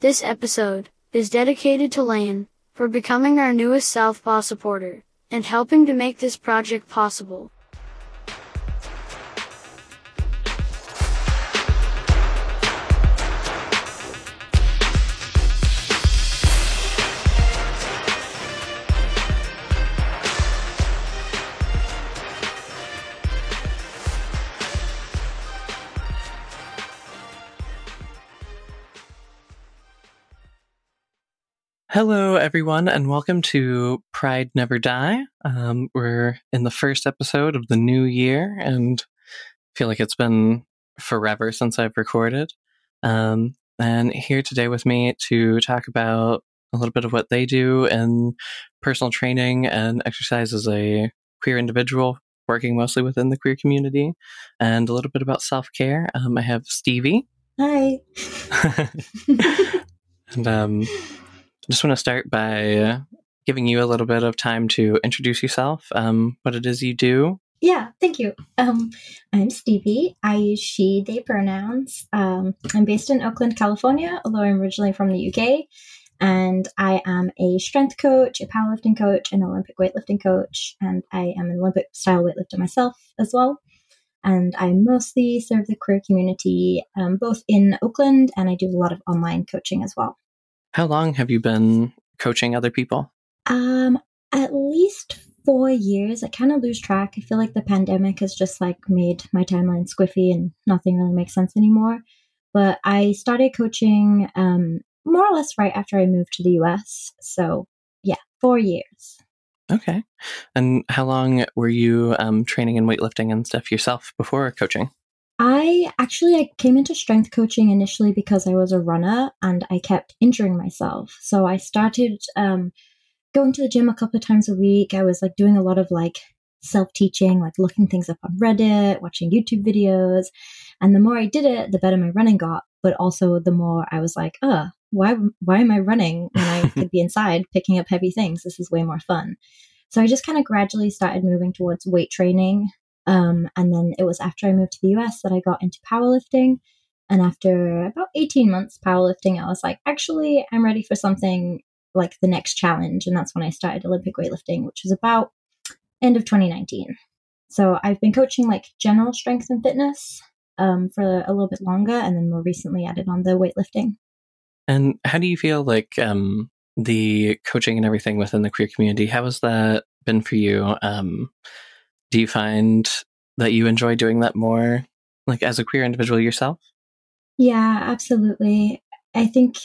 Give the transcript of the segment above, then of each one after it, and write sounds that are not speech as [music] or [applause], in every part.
This episode is dedicated to Lane for becoming our newest Southpaw supporter and helping to make this project possible. Hello, everyone, and welcome to Pride Never Die. Um, we're in the first episode of the new year, and I feel like it's been forever since I've recorded. Um, and here today with me to talk about a little bit of what they do in personal training and exercise as a queer individual, working mostly within the queer community, and a little bit about self care. Um, I have Stevie. Hi. [laughs] and um, just want to start by giving you a little bit of time to introduce yourself, um, what it is you do. Yeah, thank you. Um, I'm Stevie. I use she, they pronouns. Um, I'm based in Oakland, California, although I'm originally from the UK. And I am a strength coach, a powerlifting coach, an Olympic weightlifting coach, and I am an Olympic style weightlifter myself as well. And I mostly serve the queer community um, both in Oakland and I do a lot of online coaching as well. How long have you been coaching other people? Um, at least four years. I kind of lose track. I feel like the pandemic has just like made my timeline squiffy and nothing really makes sense anymore. But I started coaching um, more or less right after I moved to the US. So yeah, four years. Okay. And how long were you um, training in weightlifting and stuff yourself before coaching? I actually I came into strength coaching initially because I was a runner and I kept injuring myself. So I started um, going to the gym a couple of times a week. I was like doing a lot of like self teaching, like looking things up on Reddit, watching YouTube videos. And the more I did it, the better my running got. But also the more I was like, uh, why why am I running when I [laughs] could be inside picking up heavy things? This is way more fun. So I just kind of gradually started moving towards weight training um, and then it was after I moved to the US that I got into powerlifting. And after about 18 months powerlifting, I was like, actually, I'm ready for something like the next challenge. And that's when I started Olympic weightlifting, which was about end of 2019. So I've been coaching like general strength and fitness um, for a little bit longer, and then more recently added on the weightlifting. And how do you feel like um, the coaching and everything within the queer community? How has that been for you? Um, do you find that you enjoy doing that more like as a queer individual yourself? Yeah absolutely. I think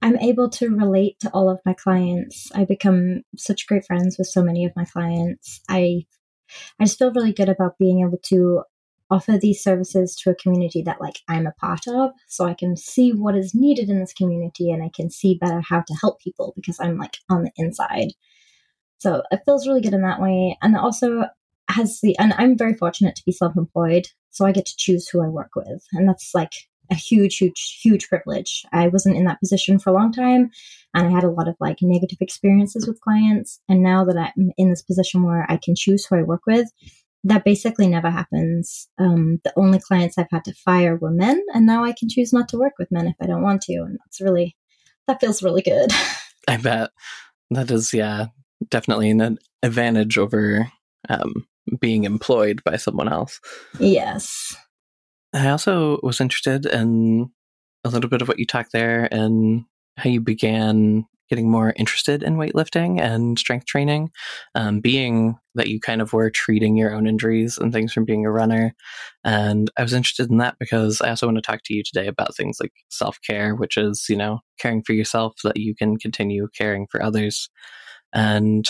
i'm able to relate to all of my clients. I become such great friends with so many of my clients. I i just feel really good about being able to offer these services to a community that like i'm a part of so i can see what is needed in this community and i can see better how to help people because i'm like on the inside. So it feels really good in that way. And also has the and I'm very fortunate to be self-employed, so I get to choose who I work with, and that's like a huge, huge, huge privilege. I wasn't in that position for a long time, and I had a lot of like negative experiences with clients. And now that I'm in this position where I can choose who I work with, that basically never happens. Um, the only clients I've had to fire were men, and now I can choose not to work with men if I don't want to, and that's really that feels really good. [laughs] I bet that is yeah definitely an advantage over um, being employed by someone else. Yes. I also was interested in a little bit of what you talked there and how you began getting more interested in weightlifting and strength training, um, being that you kind of were treating your own injuries and things from being a runner. And I was interested in that because I also want to talk to you today about things like self care, which is, you know, caring for yourself so that you can continue caring for others. And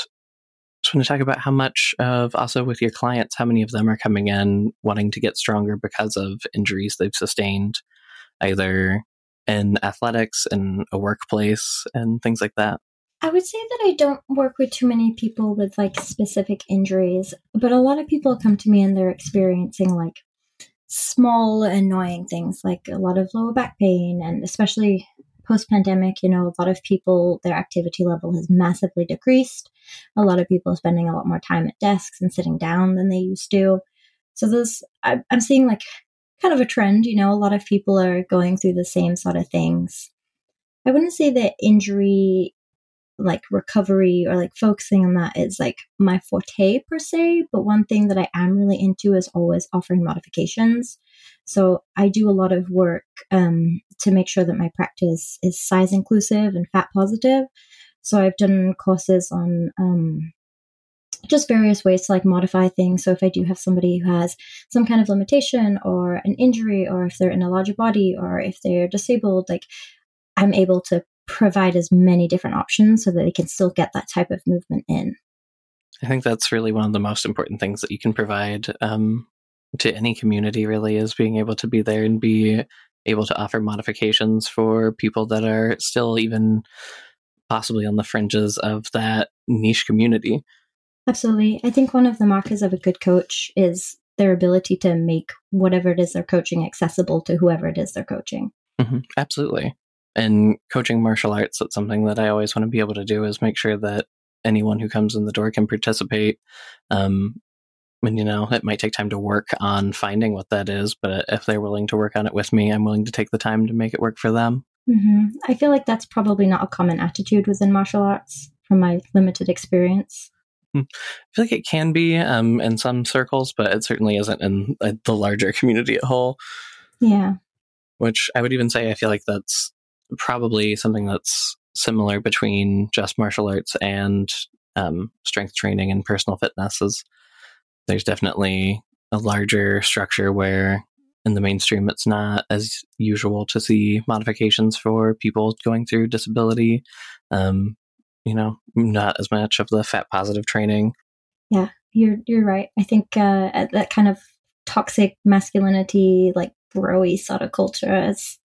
just want to talk about how much of also with your clients, how many of them are coming in wanting to get stronger because of injuries they've sustained, either in athletics, in a workplace, and things like that. I would say that I don't work with too many people with like specific injuries, but a lot of people come to me and they're experiencing like small annoying things like a lot of lower back pain and especially post pandemic, you know, a lot of people, their activity level has massively decreased. A lot of people are spending a lot more time at desks and sitting down than they used to. So there's, I'm seeing like kind of a trend, you know, a lot of people are going through the same sort of things. I wouldn't say that injury like recovery or like focusing on that is like my forte per se. But one thing that I am really into is always offering modifications. So I do a lot of work um, to make sure that my practice is size inclusive and fat positive. So I've done courses on um, just various ways to like modify things. So if I do have somebody who has some kind of limitation or an injury, or if they're in a larger body, or if they're disabled, like I'm able to provide as many different options so that they can still get that type of movement in. I think that's really one of the most important things that you can provide um, to any community, really, is being able to be there and be able to offer modifications for people that are still even possibly on the fringes of that niche community. Absolutely. I think one of the markers of a good coach is their ability to make whatever it is they're coaching accessible to whoever it is they're coaching. Mm-hmm. Absolutely and coaching martial arts that's something that i always want to be able to do is make sure that anyone who comes in the door can participate um, and you know it might take time to work on finding what that is but if they're willing to work on it with me i'm willing to take the time to make it work for them mm-hmm. i feel like that's probably not a common attitude within martial arts from my limited experience hmm. I feel like it can be um, in some circles, but it certainly isn't in uh, the larger community at whole. Yeah. Which I would even say I feel like that's probably something that's similar between just martial arts and um, strength training and personal fitness is there's definitely a larger structure where in the mainstream it's not as usual to see modifications for people going through disability. Um, you know not as much of the fat positive training. Yeah you're you're right. I think uh, that kind of toxic masculinity like broy sort of culture is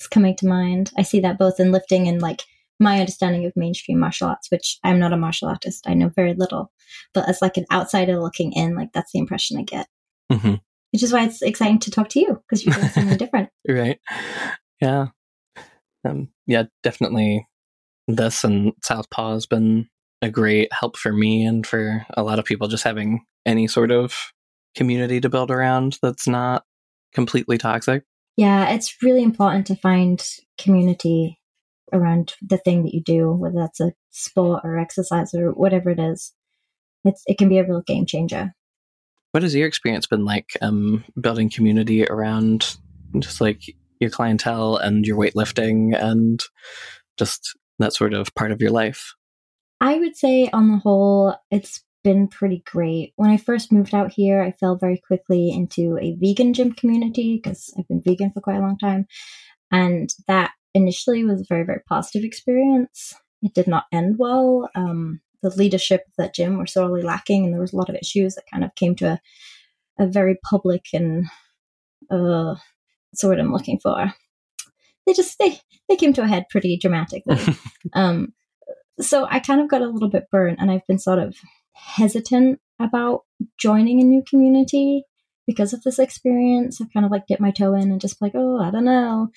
is coming to mind. I see that both in lifting and like my understanding of mainstream martial arts, which I'm not a martial artist. I know very little, but as like an outsider looking in, like that's the impression I get. Mm-hmm. Which is why it's exciting to talk to you because you're doing something different. [laughs] Right. Yeah. Um, yeah, definitely. This and Southpaw has been a great help for me and for a lot of people just having any sort of community to build around that's not completely toxic. Yeah, it's really important to find community around the thing that you do, whether that's a sport or exercise or whatever it is. It's it can be a real game changer. What has your experience been like um, building community around just like your clientele and your weightlifting and just that sort of part of your life? I would say, on the whole, it's been pretty great. When I first moved out here, I fell very quickly into a vegan gym community because I've been vegan for quite a long time. And that initially was a very, very positive experience. It did not end well. Um, the leadership of that gym were sorely lacking, and there was a lot of issues that kind of came to a, a very public and uh, that's what I'm looking for. They just they they came to a head pretty dramatically. [laughs] um, so I kind of got a little bit burnt, and I've been sort of hesitant about joining a new community because of this experience. I've kind of like dipped my toe in and just like, oh, I don't know.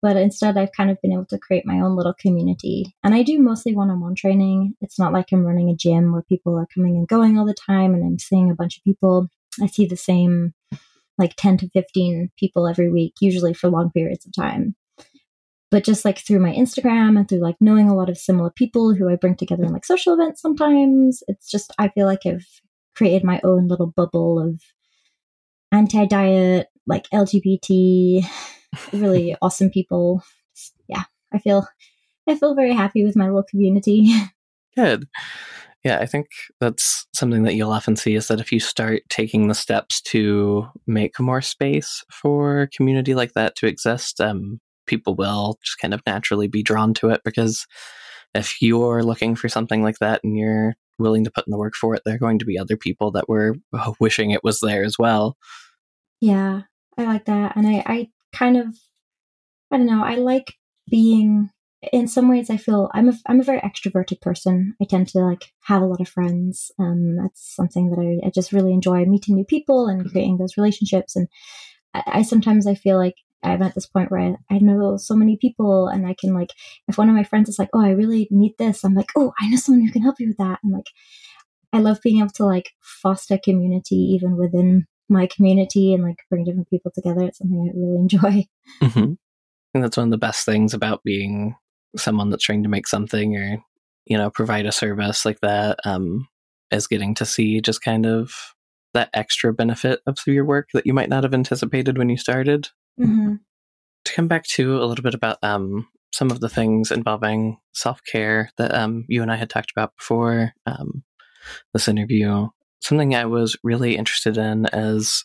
But instead, I've kind of been able to create my own little community. And I do mostly one on one training. It's not like I'm running a gym where people are coming and going all the time and I'm seeing a bunch of people. I see the same like 10 to 15 people every week, usually for long periods of time but just like through my Instagram and through like knowing a lot of similar people who I bring together in like social events sometimes, it's just, I feel like I've created my own little bubble of anti diet, like LGBT, really [laughs] awesome people. Yeah, I feel, I feel very happy with my little community. [laughs] Good. Yeah, I think that's something that you'll often see is that if you start taking the steps to make more space for community like that to exist, um, people will just kind of naturally be drawn to it because if you're looking for something like that and you're willing to put in the work for it, there are going to be other people that were [laughs] wishing it was there as well. Yeah, I like that. And I, I kind of, I don't know, I like being, in some ways, I feel I'm a, I'm a very extroverted person. I tend to like have a lot of friends. Um, that's something that I, I just really enjoy meeting new people and creating those relationships. And I, I sometimes I feel like I'm at this point where I, I, know so many people and I can like if one of my friends is like, Oh, I really need this, I'm like, Oh, I know someone who can help you with that. And like I love being able to like foster community even within my community and like bring different people together. It's something I really [laughs] enjoy. Mm-hmm. I think that's one of the best things about being someone that's trying to make something or you know provide a service like that um, is getting to see just kind of that extra benefit of your work that you might not have anticipated when you started. Mm-hmm. To come back to a little bit about um, some of the things involving self care that um, you and I had talked about before um, this interview, something I was really interested in is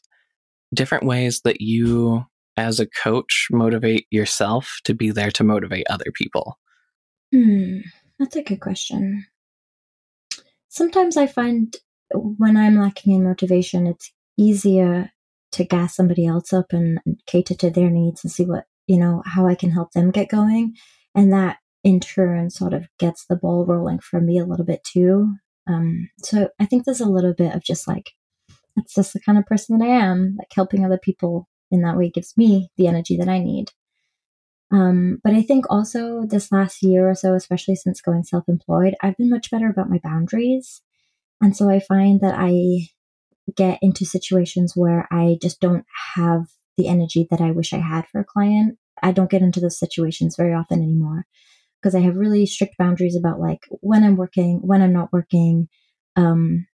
different ways that you, as a coach, motivate yourself to be there to motivate other people. Hmm, that's a good question. Sometimes I find when I'm lacking in motivation, it's easier to gas somebody else up and, and cater to their needs and see what, you know, how I can help them get going. And that in turn sort of gets the ball rolling for me a little bit too. Um, so I think there's a little bit of just like, that's just the kind of person that I am. Like helping other people in that way gives me the energy that I need. Um, but I think also this last year or so, especially since going self employed, I've been much better about my boundaries. And so I find that I get into situations where I just don't have the energy that I wish I had for a client. I don't get into those situations very often anymore because I have really strict boundaries about like when I'm working, when I'm not working. Um,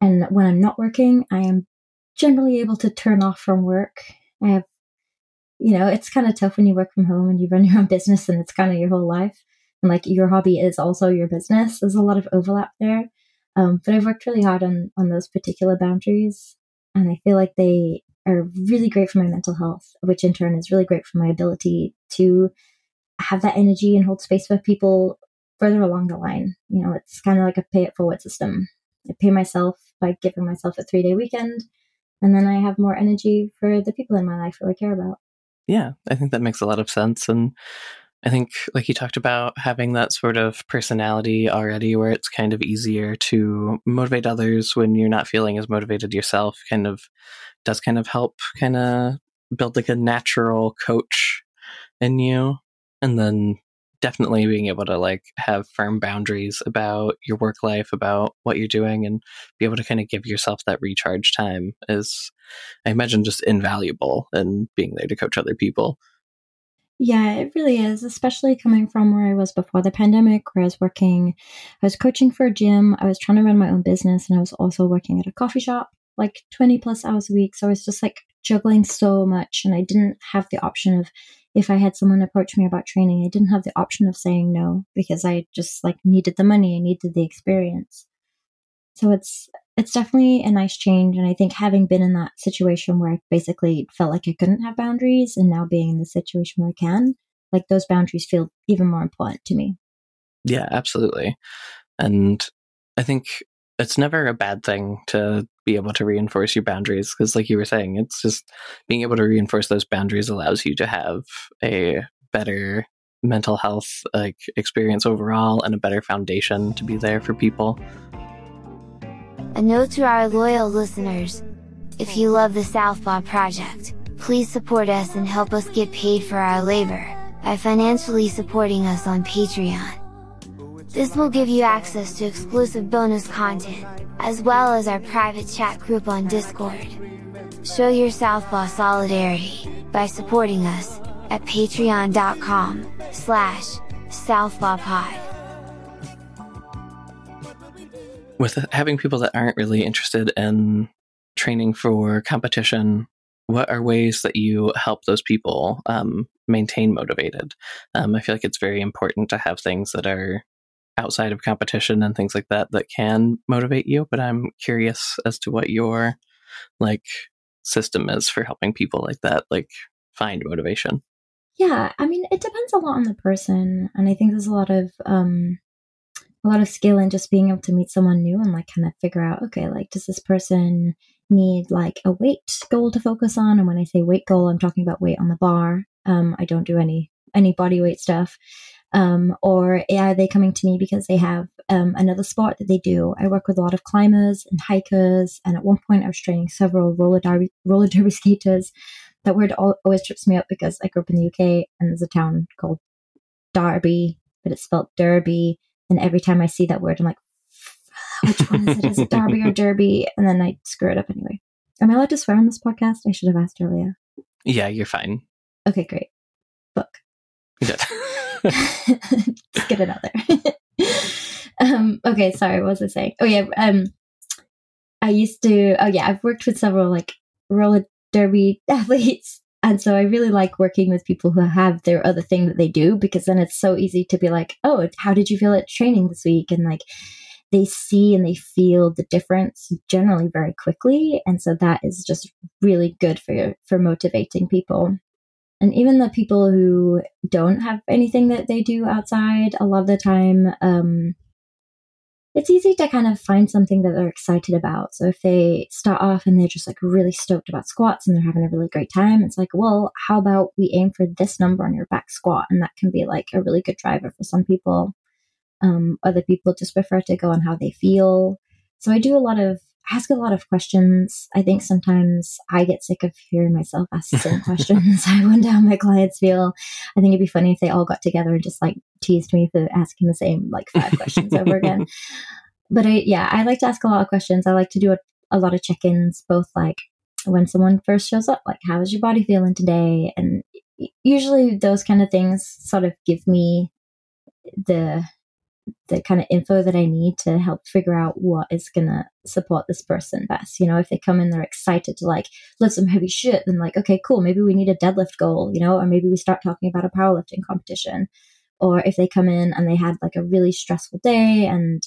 and when I'm not working, I am generally able to turn off from work. I have, you know, it's kind of tough when you work from home and you run [laughs] your own business and it's kind of your whole life. And like your hobby is also your business. There's a lot of overlap there. Um, but I've worked really hard on, on those particular boundaries. And I feel like they are really great for my mental health, which in turn is really great for my ability to have that energy and hold space for people further along the line. You know, it's kind of like a pay it forward system. I pay myself by giving myself a three day weekend, and then I have more energy for the people in my life who I care about. Yeah, I think that makes a lot of sense. And I think, like you talked about, having that sort of personality already where it's kind of easier to motivate others when you're not feeling as motivated yourself kind of does kind of help kind of build like a natural coach in you and then definitely being able to like have firm boundaries about your work life about what you're doing and be able to kind of give yourself that recharge time is i imagine just invaluable in being there to coach other people. Yeah, it really is, especially coming from where I was before the pandemic, where I was working, I was coaching for a gym, I was trying to run my own business, and I was also working at a coffee shop like 20 plus hours a week. So I was just like juggling so much, and I didn't have the option of if I had someone approach me about training, I didn't have the option of saying no because I just like needed the money, I needed the experience. So it's it's definitely a nice change and I think having been in that situation where I basically felt like I couldn't have boundaries and now being in the situation where I can, like those boundaries feel even more important to me. Yeah, absolutely. And I think it's never a bad thing to be able to reinforce your boundaries because like you were saying it's just being able to reinforce those boundaries allows you to have a better mental health like experience overall and a better foundation to be there for people. A note to our loyal listeners if you love the southpaw project please support us and help us get paid for our labor by financially supporting us on patreon this will give you access to exclusive bonus content, as well as our private chat group on Discord. Show your Southpaw solidarity, by supporting us, at patreon.com, slash, southpawpod. With having people that aren't really interested in training for competition, what are ways that you help those people um, maintain motivated? Um, I feel like it's very important to have things that are outside of competition and things like that that can motivate you but i'm curious as to what your like system is for helping people like that like find motivation. Yeah i mean it depends a lot on the person and i think there's a lot of um a lot of skill in just being able to meet someone new and like kind of figure out okay like does this person need like a weight goal to focus on? And when i say weight goal i'm talking about weight on the bar. Um i don't do any any body weight stuff um, or are they coming to me because they have um, another sport that they do? I work with a lot of climbers and hikers, and at one point I was training several roller derby, roller derby [laughs] skaters. That word always trips me up because I grew up in the UK and there's a town called Derby, but it's spelled Derby. And every time I see that word, I'm like, which one is it? Is it Derby or Derby? [laughs] And then I screw it up anyway. Am I allowed to swear on this podcast? I should have asked earlier. Yeah, you're fine. Okay, great. [laughs] Let's get it out there. [laughs] um, okay, sorry, what was I saying? Oh yeah, um, I used to. Oh yeah, I've worked with several like roller derby [laughs] athletes, and so I really like working with people who have their other thing that they do because then it's so easy to be like, oh, how did you feel at training this week? And like they see and they feel the difference generally very quickly, and so that is just really good for for motivating people. And even the people who don't have anything that they do outside, a lot of the time, um, it's easy to kind of find something that they're excited about. So if they start off and they're just like really stoked about squats and they're having a really great time, it's like, well, how about we aim for this number on your back squat? And that can be like a really good driver for some people. Um, other people just prefer to go on how they feel. So I do a lot of ask a lot of questions. I think sometimes I get sick of hearing myself ask the same [laughs] questions. [laughs] I wonder how my clients feel. I think it'd be funny if they all got together and just like teased me for asking the same like five questions over again. [laughs] But I, yeah, I like to ask a lot of questions. I like to do a, a lot of check ins, both like when someone first shows up, like, how is your body feeling today? And usually those kind of things sort of give me the the kind of info that I need to help figure out what is gonna support this person best. You know, if they come in, they're excited to like lift some heavy shit, then like, okay, cool, maybe we need a deadlift goal, you know, or maybe we start talking about a powerlifting competition. Or if they come in and they had like a really stressful day and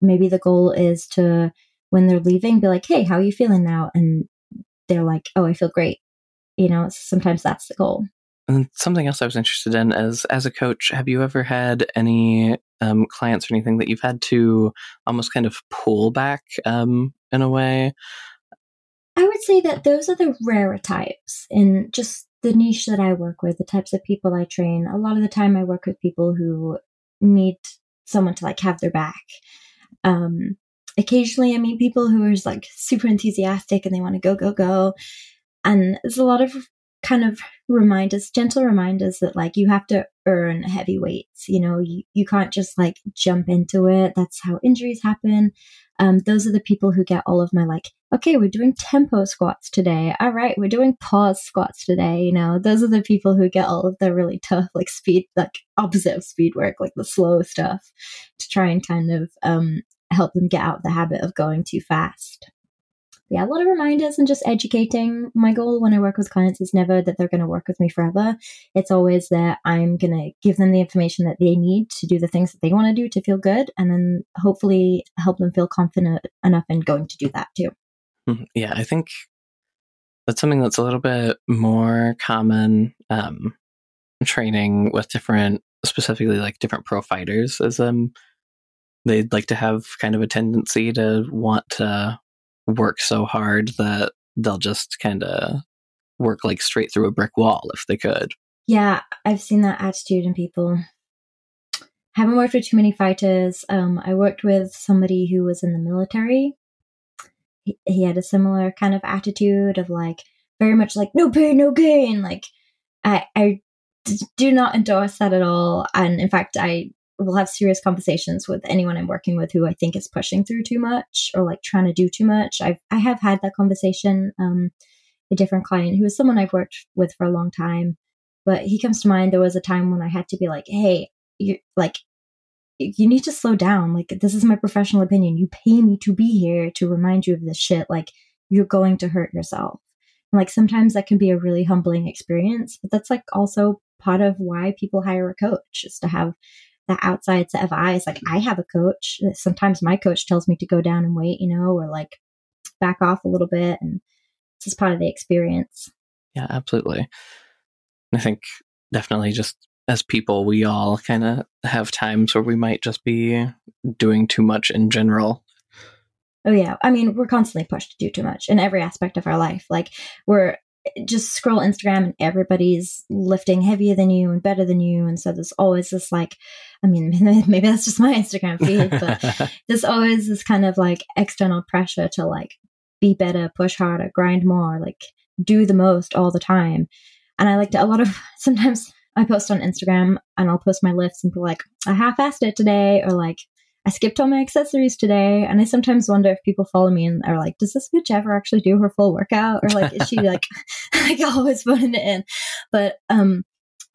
maybe the goal is to when they're leaving, be like, hey, how are you feeling now? And they're like, oh, I feel great. You know, sometimes that's the goal. And something else I was interested in is as a coach, have you ever had any um, clients or anything that you've had to almost kind of pull back um, in a way? I would say that those are the rarer types in just the niche that I work with, the types of people I train. A lot of the time, I work with people who need someone to like have their back. Um, occasionally, I meet people who are like super enthusiastic and they want to go, go, go. And there's a lot of kind of reminders, gentle reminders that like you have to earn heavy weights. You know, you, you can't just like jump into it. That's how injuries happen. Um, those are the people who get all of my like, okay, we're doing tempo squats today. All right, we're doing pause squats today. You know, those are the people who get all of the really tough, like speed, like opposite of speed work, like the slow stuff to try and kind of um, help them get out of the habit of going too fast yeah, a lot of reminders and just educating. My goal when I work with clients is never that they're going to work with me forever. It's always that I'm going to give them the information that they need to do the things that they want to do to feel good, and then hopefully help them feel confident enough in going to do that too. Mm-hmm. Yeah, I think that's something that's a little bit more common um, training with different, specifically like different pro fighters, as um, they'd like to have kind of a tendency to want to work so hard that they'll just kind of work like straight through a brick wall if they could. Yeah, I've seen that attitude in people. Haven't worked with too many fighters. Um, I worked with somebody who was in the military. He, he had a similar kind of attitude of like very much like no pain, no gain. Like I, I do not endorse that at all. And in fact, I will have serious conversations with anyone I'm working with who I think is pushing through too much or like trying to do too much. I've I have had that conversation. Um, a different client who is someone I've worked with for a long time, but he comes to mind. There was a time when I had to be like, "Hey, you like." You need to slow down. Like, this is my professional opinion. You pay me to be here to remind you of this shit. Like, you're going to hurt yourself. And like, sometimes that can be a really humbling experience, but that's like also part of why people hire a coach is to have that outside set of eyes. Like I have a coach. Sometimes my coach tells me to go down and wait, you know, or like back off a little bit. And it's just part of the experience. Yeah, absolutely. I think definitely just as people, we all kind of have times where we might just be doing too much in general. Oh, yeah. I mean, we're constantly pushed to do too much in every aspect of our life. Like, we're just scroll Instagram and everybody's lifting heavier than you and better than you. And so there's always this like, I mean, [laughs] maybe that's just my Instagram feed, but [laughs] there's always this kind of like external pressure to like be better, push harder, grind more, like do the most all the time. And I like to, a lot of, [laughs] sometimes I post on Instagram and I'll post my lifts and be like, I half assed it today, or like, I skipped all my accessories today. And I sometimes wonder if people follow me and are like, does this bitch ever actually do her full workout? Or like, is she [laughs] like, [laughs] like always putting it in? But, um,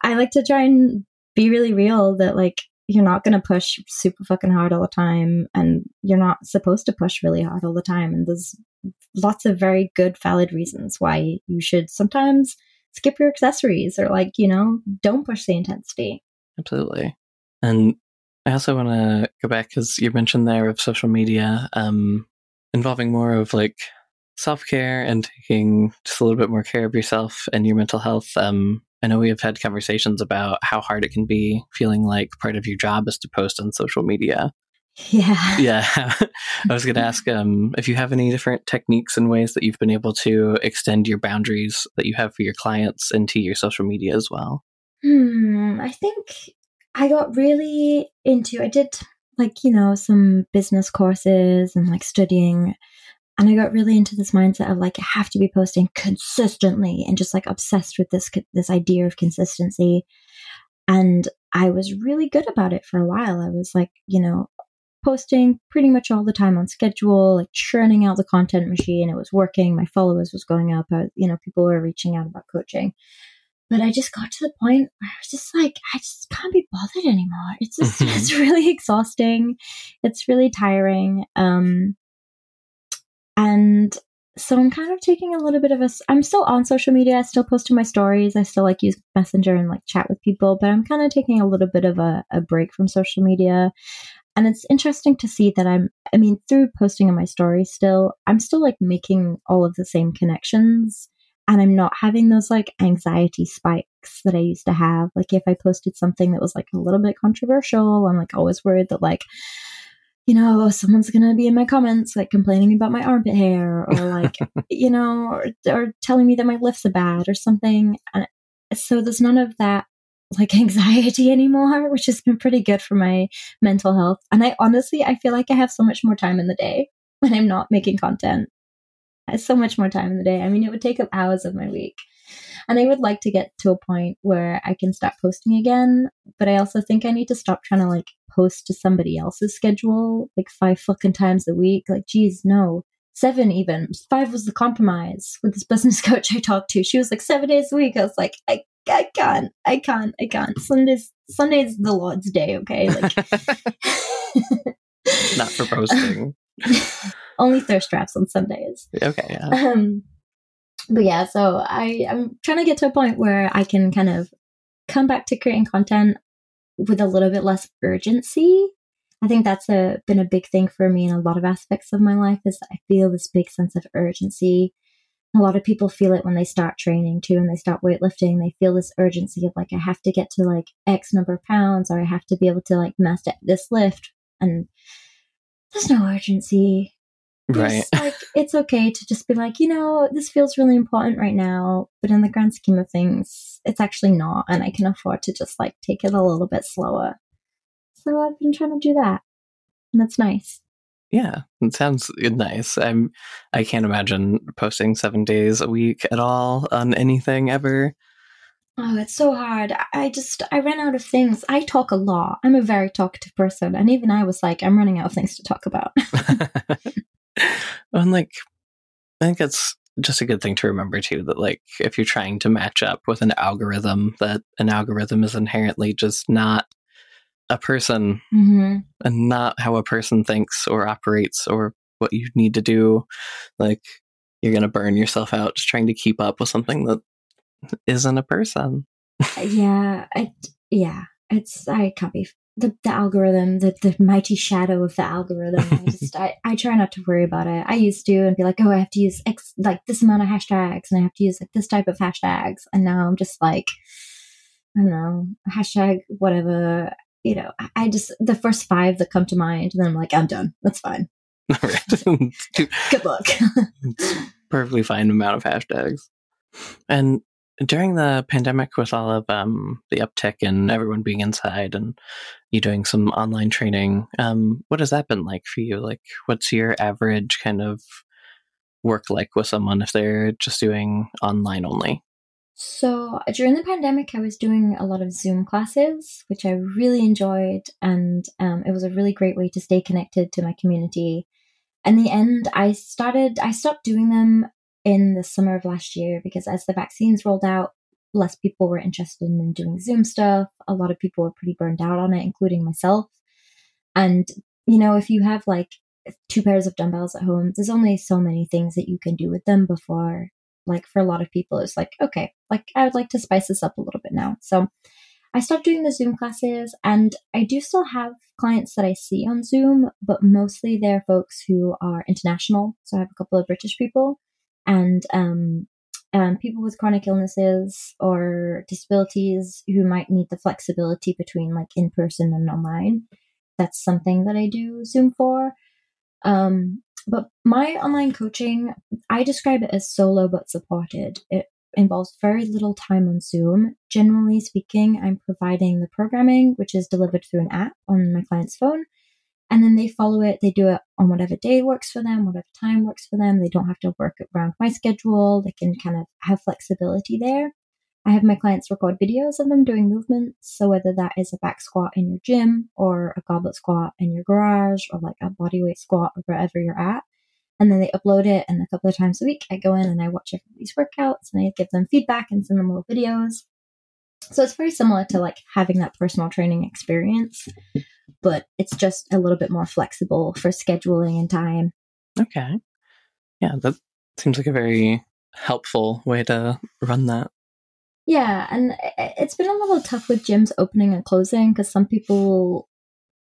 I like to try and be really real that like you're not going to push super fucking hard all the time and you're not supposed to push really hard all the time and there's lots of very good valid reasons why you should sometimes skip your accessories or like you know don't push the intensity absolutely and i also want to go back because you mentioned there of social media um involving more of like self-care and taking just a little bit more care of yourself and your mental health um I know we have had conversations about how hard it can be feeling like part of your job is to post on social media. Yeah. Yeah. [laughs] I was going to ask [laughs] um, if you have any different techniques and ways that you've been able to extend your boundaries that you have for your clients into your social media as well. Hmm. I think I got really into, I did like, you know, some business courses and like studying and I got really into this mindset of like I have to be posting consistently and just like obsessed with this this idea of consistency. And I was really good about it for a while. I was like, you know, posting pretty much all the time on schedule, like churning out the content machine. It was working. My followers was going up. I, you know, people were reaching out about coaching. But I just got to the point where I was just like, I just can't be bothered anymore. It's just, [laughs] mm-hmm. it's really exhausting. It's really tiring. Um, and so I'm kind of taking a little bit of a. I'm still on social media. I still post to my stories. I still like use Messenger and like chat with people, but I'm kind of taking a little bit of a, a break from social media. And it's interesting to see that I'm, I mean, through posting on my stories still, I'm still like making all of the same connections and I'm not having those like anxiety spikes that I used to have. Like if I posted something that was like a little bit controversial, I'm like always worried that like, you know, someone's gonna be in my comments like complaining about my armpit hair or like, [laughs] you know, or, or telling me that my lifts are bad or something. And so there's none of that like [laughs] anxiety anymore, which has been pretty good for my mental health. And I honestly, I feel like I have so much more time in the day when I'm not making content. I have so much more time in the day. I mean, it would take up hours of my week. And I would like to get to a point where I can stop posting again, but I also think I need to stop trying to like post to somebody else's schedule like five fucking times a week. Like, geez, no. Seven even. Five was the compromise with this [laughs] business coach I talked to. She was like seven days a week. I was like, I I can't. I can't. I can't. Sunday's Sunday's the Lord's day, okay? Like [laughs] [laughs] Not for posting. Only thirst traps on Sundays. Okay, yeah. Um but yeah, so I, I'm trying to get to a point where I can kind of come back to creating content with a little bit less urgency. I think that's a been a big thing for me in a lot of aspects of my life is I feel this big sense of urgency. A lot of people feel it when they start training too and they start weightlifting. They feel this urgency of like I have to get to like X number of pounds or I have to be able to like master this lift and there's no urgency. Right. like it's okay to just be like, you know, this feels really important right now, but in the grand scheme of things, it's actually not, and I can afford to just like take it a little bit slower. So I've been trying to do that, and that's nice. Yeah, it sounds nice. I'm. I can't imagine posting seven days a week at all on anything ever. Oh, it's so hard. I just I ran out of things. I talk a lot. I'm a very talkative person, and even I was like, I'm running out of things to talk about. [laughs] [laughs] and like, I think it's just a good thing to remember too that like if you're trying to match up with an algorithm, that an algorithm is inherently just not a person mm-hmm. and not how a person thinks or operates or what you need to do. Like you're gonna burn yourself out just trying to keep up with something that isn't a person. yeah, I yeah, it's I can't be the, the algorithm, the, the mighty shadow of the algorithm. I [laughs] just I, I try not to worry about it. I used to and be like, oh, I have to use X like this amount of hashtags and I have to use like this type of hashtags. And now I'm just like, I don't know, hashtag whatever. You know, I just the first five that come to mind, and then I'm like, I'm done. That's fine. [laughs] [laughs] Good luck. perfectly fine amount of hashtags. And during the pandemic with all of um, the uptick and everyone being inside and you doing some online training um, what has that been like for you? Like what's your average kind of work like with someone if they're just doing online only? So during the pandemic i was doing a lot of zoom classes which i really enjoyed and um, it was a really great way to stay connected to my community. In the end i started i stopped doing them in the summer of last year because as the vaccines rolled out, less people were interested in doing Zoom stuff. A lot of people were pretty burned out on it, including myself. And, you know, if you have like two pairs of dumbbells at home, there's only so many things that you can do with them before, like, for a lot of people, it's like, okay, like, I would like to spice this up a little bit now. So I stopped doing the Zoom classes, and I do still have clients that I see on Zoom, but mostly they're folks who are international. So I have a couple of British people and um, um, people with chronic illnesses or disabilities who might need the flexibility between like in person and online. That's something that I do Zoom for. Um, but my online coaching, I describe it as solo but supported. It involves very little time on Zoom. Generally speaking, I'm providing the programming, which is delivered through an app on my client's phone. And then they follow it. They do it on whatever day works for them, whatever time works for them. They don't have to work around my schedule. They can kind of have flexibility there. I have my clients record videos of them doing movements. So whether that is a back squat in your gym or a goblet squat in your garage or like a bodyweight squat or wherever you're at. And then they upload it and a couple of times a week I go in and I watch everybody's workouts and I give them feedback and send them little videos. So it's very similar to like having that personal training experience, but it's just a little bit more flexible for scheduling and time. Okay. Yeah, that seems like a very helpful way to run that. Yeah, and it's been a little tough with gyms opening and closing because some people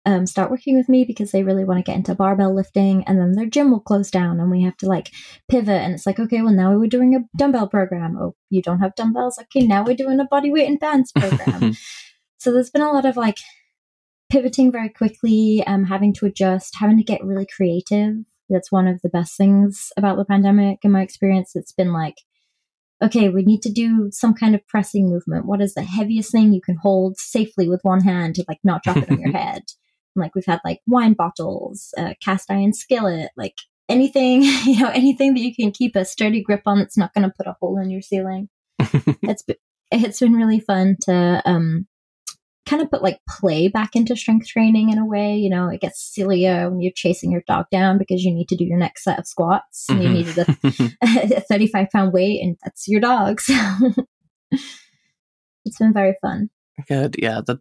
um, start working with me because they really want to get into barbell lifting, and then their gym will close down, and we have to like pivot. And it's like, okay, well now we're doing a dumbbell program. Oh, you don't have dumbbells? Okay, now we're doing a body weight and bands program. [laughs] so there's been a lot of like pivoting very quickly, um, having to adjust, having to get really creative. That's one of the best things about the pandemic in my experience. It's been like, okay, we need to do some kind of pressing movement. What is the heaviest thing you can hold safely with one hand to like not drop it on your [laughs] head? Like we've had like wine bottles, a cast iron skillet, like anything, [laughs] you know, anything that you can keep a sturdy grip on that's not going to put a hole in your ceiling. [laughs] it's been, it's been really fun to um, kind of put like play back into strength training in a way. You know, it gets sillier when you're chasing your dog down because you need to do your next set of squats and mm-hmm. you needed a, [laughs] a 35 pound weight and that's your dog. So [laughs] it's been very fun. Good. Yeah. That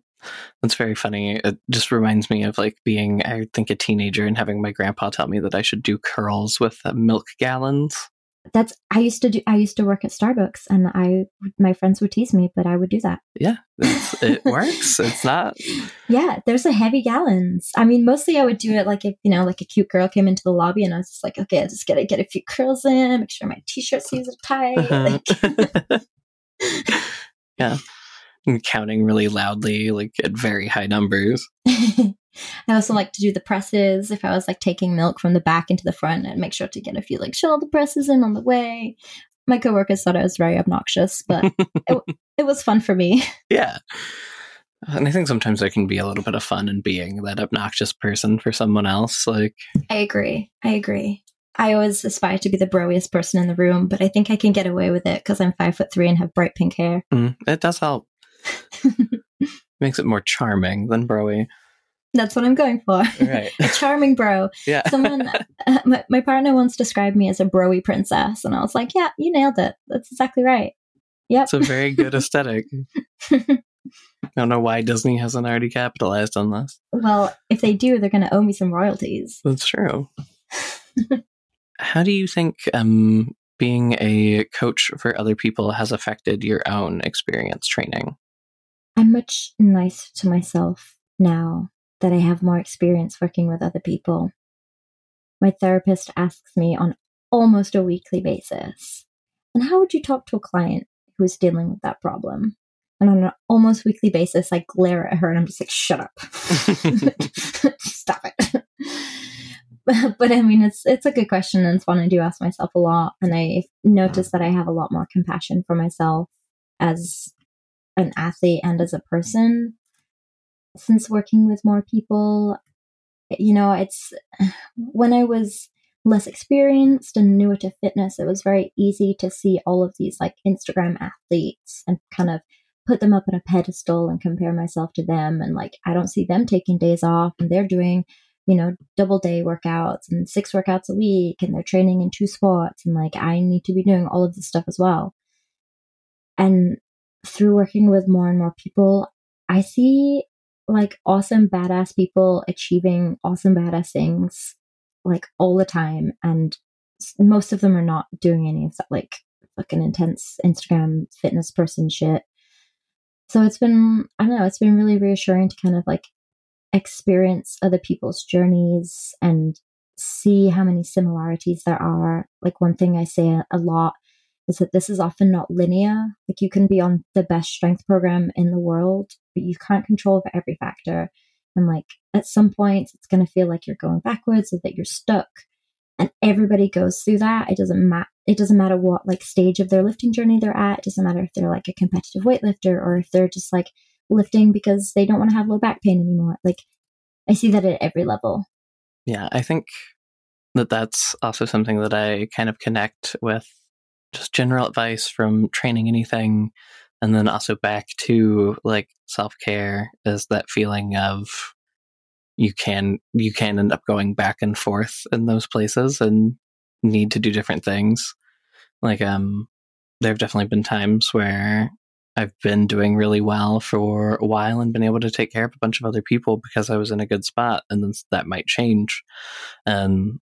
that's very funny. It just reminds me of like being, I think, a teenager and having my grandpa tell me that I should do curls with uh, milk gallons. That's I used to do. I used to work at Starbucks, and I my friends would tease me, but I would do that. Yeah, it [laughs] works. It's not. Yeah, there's a heavy gallons. I mean, mostly I would do it like if you know, like a cute girl came into the lobby, and I was just like, okay, I just gotta get a few curls in, make sure my t-shirt [laughs] sleeves are tight. Uh-huh. Like... [laughs] yeah and counting really loudly, like at very high numbers. I also like to do the presses. If I was like taking milk from the back into the front, and make sure to get a few like shoulder presses in on the way. My coworkers thought I was very obnoxious, but [laughs] it, it was fun for me. Yeah. And I think sometimes there can be a little bit of fun in being that obnoxious person for someone else. Like, I agree. I agree. I always aspire to be the broiest person in the room, but I think I can get away with it because I'm five foot three and have bright pink hair. Mm, it does help. [laughs] Makes it more charming than broy. That's what I'm going for. Right. [laughs] a charming bro. Yeah. Someone, [laughs] uh, my, my partner once described me as a broy princess, and I was like, yeah, you nailed it. That's exactly right. Yep. It's a very good [laughs] aesthetic. I don't know why Disney hasn't already capitalized on this. Well, if they do, they're going to owe me some royalties. That's true. How do you think um, being a coach for other people has affected your own experience training? I'm much nicer to myself now that I have more experience working with other people. My therapist asks me on almost a weekly basis, and how would you talk to a client who is dealing with that problem? And on an almost weekly basis, I glare at her and I'm just like, shut up. [laughs] [laughs] Stop it. [laughs] but I mean, it's it's a good question and it's one I do ask myself a lot. And I notice that I have a lot more compassion for myself as an athlete and as a person since working with more people you know it's when i was less experienced and newer to fitness it was very easy to see all of these like instagram athletes and kind of put them up on a pedestal and compare myself to them. And like i don't see them taking days off and they're doing you know double day workouts and six workouts a week and they're training in two sports and like i need to be doing all of this stuff as well. And through working with more and more people, I see like awesome badass people achieving awesome badass things like all the time and most of them are not doing any of that like fucking intense Instagram fitness person shit. So it's been I don't know, it's been really reassuring to kind of like experience other people's journeys and see how many similarities there are. Like one thing I say a lot is that this is often not linear. Like you can be on the best strength program in the world, but you can't control for every factor. And like at some point, it's going to feel like you're going backwards or that you're stuck. And everybody goes through that. It doesn't matter. It doesn't matter what like stage of their lifting journey they're at. It doesn't matter if they're like a competitive weightlifter or if they're just like lifting because they don't want to have low back pain anymore. Like I see that at every level. Yeah, I think that that's also something that I kind of connect with just general advice from training anything and then also back to like self-care is that feeling of you can you can end up going back and forth in those places and need to do different things. Like um there have definitely been times where I've been doing really well for a while and been able to take care of a bunch of other people because I was in a good spot and then that might change. And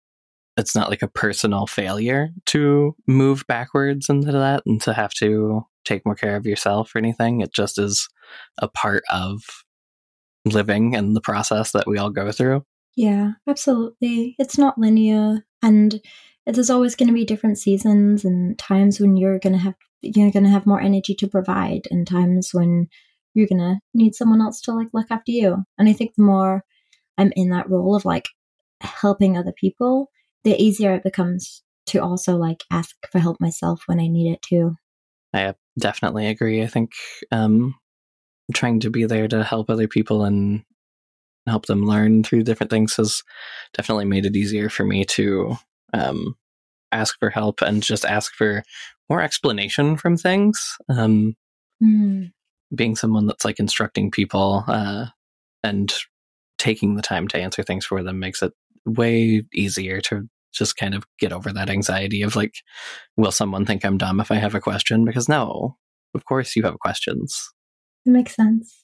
it's not like a personal failure to move backwards into that and to have to take more care of yourself or anything. It just is a part of living and the process that we all go through. Yeah, absolutely. It's not linear and there's always going to be different seasons and times when you're going to have you're going to have more energy to provide and times when you're going to need someone else to like look after you. And I think the more I'm in that role of like helping other people, the easier it becomes to also like ask for help myself when I need it too. I definitely agree. I think um, trying to be there to help other people and help them learn through different things has definitely made it easier for me to um, ask for help and just ask for more explanation from things. Um, mm. Being someone that's like instructing people uh, and taking the time to answer things for them makes it way easier to just kind of get over that anxiety of like, will someone think I'm dumb if I have a question? Because no, of course you have questions. It makes sense.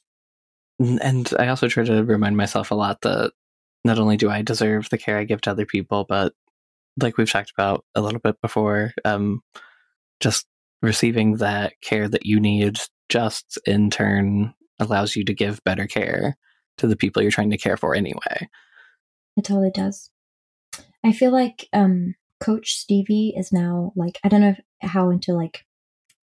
And I also try to remind myself a lot that not only do I deserve the care I give to other people, but like we've talked about a little bit before, um, just receiving that care that you need just in turn allows you to give better care to the people you're trying to care for anyway. It totally does. I feel like um, Coach Stevie is now like I don't know how into like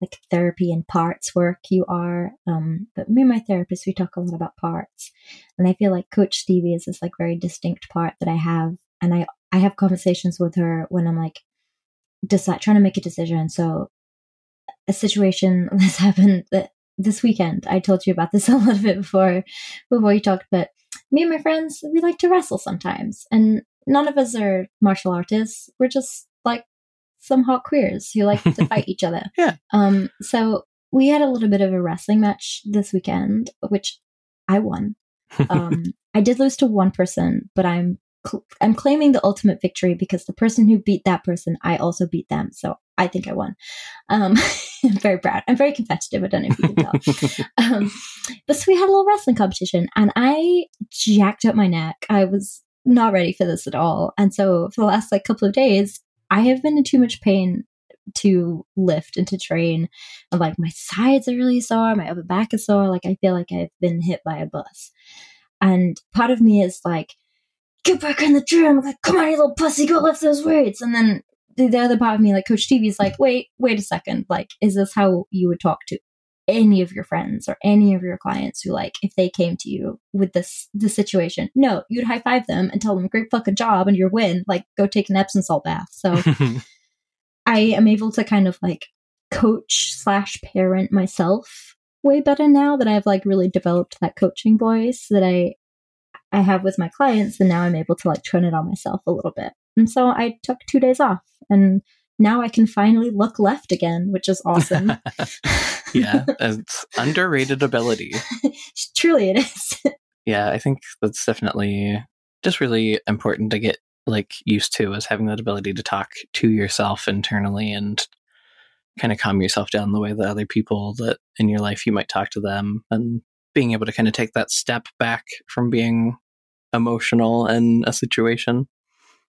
like therapy and parts work you are, um, but me and my therapist we talk a lot about parts, and I feel like Coach Stevie is this like very distinct part that I have, and I I have conversations with her when I'm like decide trying to make a decision. So a situation [laughs] that's happened that this weekend. I told you about this [laughs] a little bit before before we talked, but me and my friends we like to wrestle sometimes, and none of us are martial artists. We're just like some hot queers who like to [laughs] fight each other. Yeah. Um. So we had a little bit of a wrestling match this weekend, which I won. [laughs] Um. I did lose to one person, but I'm cl- I'm claiming the ultimate victory because the person who beat that person, I also beat them. So I think I won. Um, [laughs] I'm very proud. I'm very competitive. I don't know if you can tell. um, but so we had a little wrestling competition, and I jacked up my neck. I was not ready for this at all. And so for the last like couple of days, I have been in too much pain to lift and to train. And like my sides are really sore, my upper back is sore. Like I feel like I've been hit by a bus. And part of me is like, get back in the gym. Like, come on, you little pussy, go lift those weights. And then the other part of me, like Coach Stevie, is like, wait, wait a second. Like, is this how you would talk to any of your friends or any of your clients who like if they came to you with this the situation no you'd high five them and tell them great fucking job and your win. Like go take an epsom salt bath. So [laughs] i am able to kind of like coach slash parent myself way better now that i've like really developed that coaching voice that i i have with my clients and now i'm able to like turn it on myself a little bit. And so i took two days off and now I can finally look left again, which is awesome. [laughs] yeah, it's underrated ability. [laughs] Truly, it is. [laughs] yeah, I think that's definitely just really important to get like used to is having that ability to talk to yourself internally and kind of calm yourself down the way that other people that in your life you might talk to them and being able to kind of take that step back from being emotional in a situation.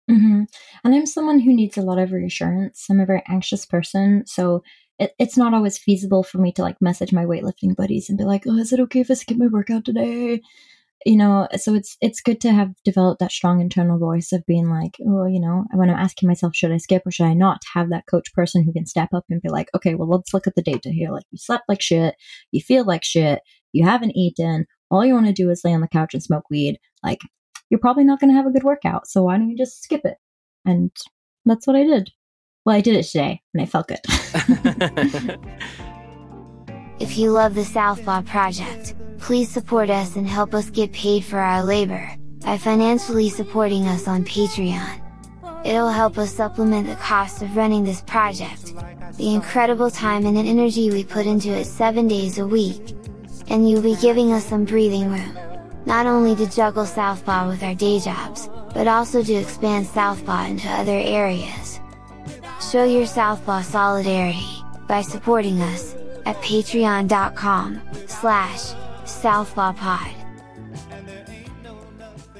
Mm-hmm. And I'm someone who needs a lot of reassurance. I'm a very anxious person. So it, it's not always feasible for me to like message my weightlifting buddies and be like, oh, is it okay if I skip my workout today? You know, so it's it's good to have developed that strong internal voice of being like, oh, you know, when I'm asking myself, should I skip or should I not, have that coach person who can step up and be like, okay, well, let's look at the data here. Like, you slept like shit, you feel like shit, you haven't eaten, all you want to do is lay on the couch and smoke weed. Like, you're probably not going to have a good workout. So why don't you just skip it? And that's what I did. Well, I did it today and I felt good. [laughs] if you love the Southpaw Project, please support us and help us get paid for our labor by financially supporting us on Patreon. It'll help us supplement the cost of running this project, the incredible time and energy we put into it 7 days a week, and you'll be giving us some breathing room not only to juggle Southpaw with our day jobs, but also to expand Southpaw into other areas. Show your Southpaw solidarity, by supporting us, at patreon.com, slash, southpawpod.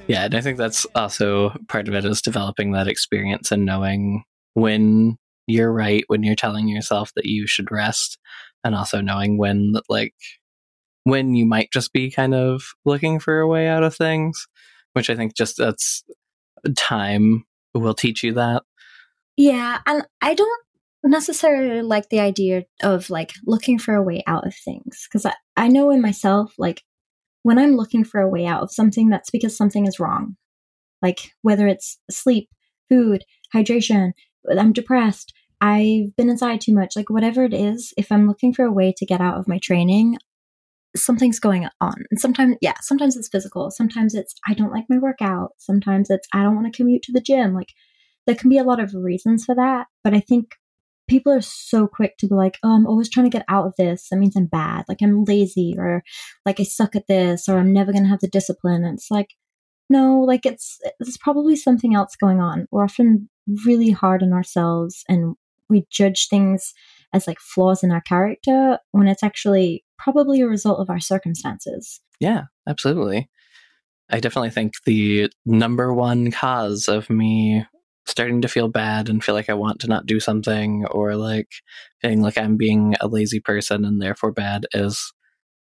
Yeah, and I think that's also part of it is developing that experience and knowing when you're right, when you're telling yourself that you should rest, and also knowing when like when you might just be kind of looking for a way out of things, which I think just that's time will teach you that. Yeah, and I don't necessarily like the idea of like looking for a way out of things because I, I know in myself, like when I'm looking for a way out of something, that's because something is wrong. Like whether it's sleep, food, hydration, I'm depressed, I've been inside too much, like whatever it is, if I'm looking for a way to get out of my training, something's going on. And sometimes, yeah, sometimes it's physical. Sometimes it's, I don't like my workout. Sometimes it's, I don't want to commute to the gym. Like, there can be a lot of reasons for that. But I think people are so quick to be like, oh, I'm always trying to get out of this. That means I'm bad. Like, I'm lazy or like I suck at this or I'm never going to have the discipline. And it's like, no, like it's, there's probably something else going on. We're often really hard on ourselves and we judge things as like flaws in our character when it's actually probably a result of our circumstances. Yeah, absolutely. I definitely think the number one cause of me starting to feel bad and feel like I want to not do something or like feeling like I'm being a lazy person and therefore bad is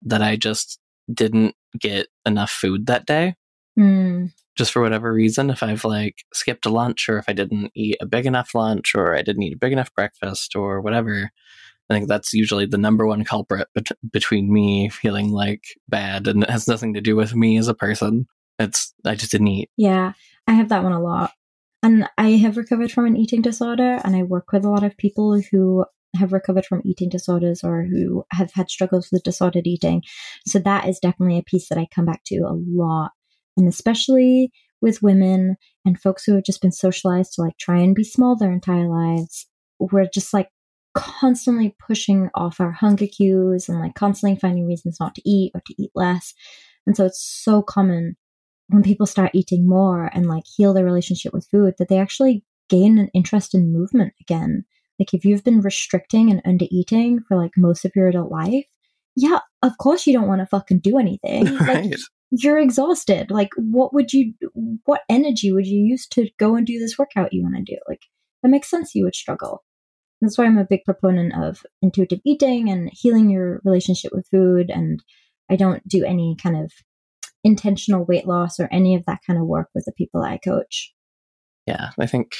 that I just didn't get enough food that day. Mm. Just for whatever reason, if I've like skipped a lunch or if I didn't eat a big enough lunch or I didn't eat a big enough breakfast or whatever, I think that's usually the number one culprit bet- between me feeling like bad and it has nothing to do with me as a person. It's, I just didn't eat. Yeah, I have that one a lot. And I have recovered from an eating disorder, and I work with a lot of people who have recovered from eating disorders or who have had struggles with disordered eating. So that is definitely a piece that I come back to a lot. And especially with women and folks who have just been socialized to like try and be small their entire lives, we're just like constantly pushing off our hunger cues and like constantly finding reasons not to eat or to eat less. And so it's so common when people start eating more and like heal their relationship with food that they actually gain an interest in movement again. Like if you've been restricting and under eating for like most of your adult life, yeah, of course you don't want to fucking do anything. [laughs] Right. Like you're exhausted. Like what would you what energy would you use to go and do this workout you want to do? Like that makes sense you would struggle. That's why I'm a big proponent of intuitive eating and healing your relationship with food. And I don't do any kind of intentional weight loss or any of that kind of work with the people I coach. Yeah, I think,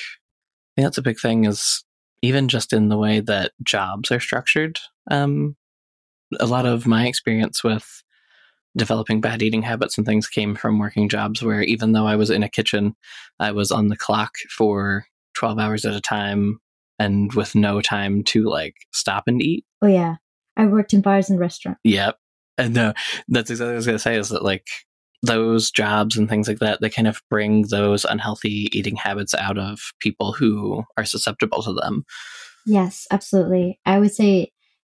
that's a big thing is even just in the way that jobs are structured. Um, a lot of my experience with developing bad eating habits and things came from working jobs where even though I was in a kitchen, I was on the clock for 12 hours at a time and with no time to like stop and eat. Oh yeah, I worked in bars and restaurants. Yep. And no, that's exactly what I was going to say is that like those jobs and things like that, they kind of bring those unhealthy eating habits out of people who are susceptible to them. Yes, absolutely. I would say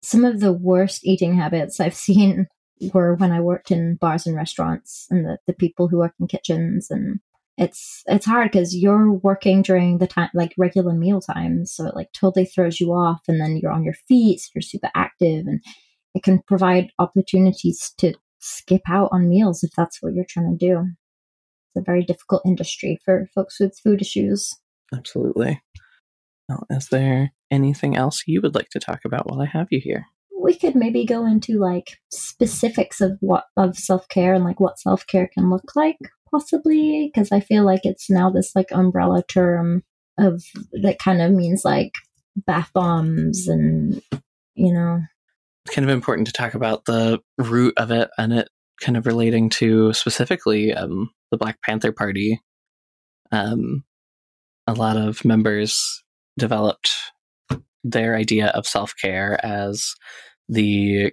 some of the worst eating habits I've [laughs] seen were when I worked in bars and restaurants and the, the people who work in kitchens and it's it's hard because you're working during the time like regular meal times so it like totally throws you off and then you're on your feet so you're super active and it can provide opportunities to skip out on meals if that's what you're trying to do it's a very difficult industry for folks with food issues Absolutely. Well, is there anything else you would like to talk about while I have you here? we could maybe go into like specifics of what of self-care and like what self-care can look like possibly because i feel like it's now this like umbrella term of that kind of means like bath bombs and you know It's kind of important to talk about the root of it and it kind of relating to specifically um, the Black Panther Party. Um, a lot of members developed their idea of self care as the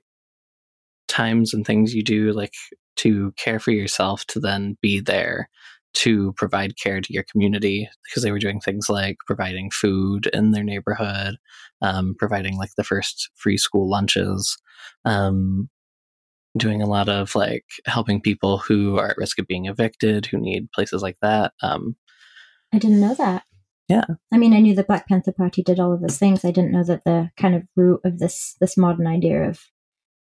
times and things you do, like to care for yourself, to then be there to provide care to your community because they were doing things like providing food in their neighborhood, um, providing like the first free school lunches, um, doing a lot of like helping people who are at risk of being evicted, who need places like that. Um, i didn't know that Yeah. i mean i knew the black panther party did all of those things i didn't know that the kind of root of this this modern idea of